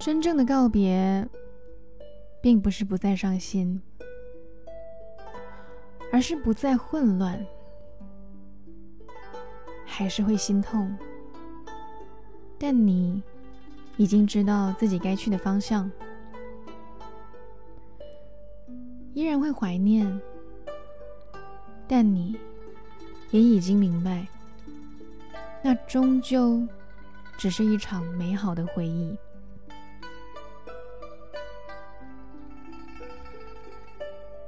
真正的告别，并不是不再伤心，而是不再混乱，还是会心痛，但你已经知道自己该去的方向，依然会怀念，但你也已经明白，那终究只是一场美好的回忆。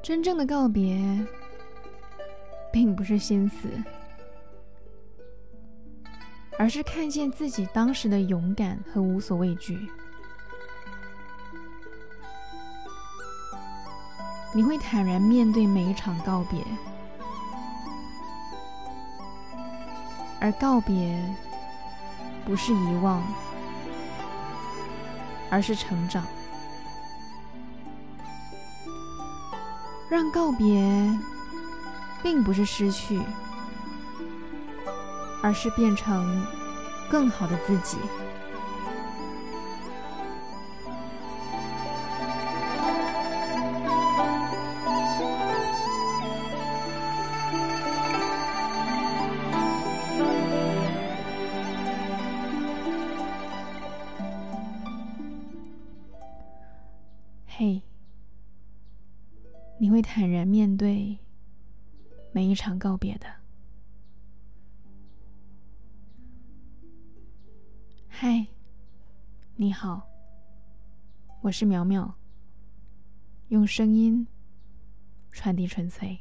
真正的告别，并不是心死，而是看见自己当时的勇敢和无所畏惧。你会坦然面对每一场告别，而告别不是遗忘，而是成长。让告别，并不是失去，而是变成更好的自己。嘿。你会坦然面对每一场告别的。嗨，你好，我是苗苗，用声音传递纯粹。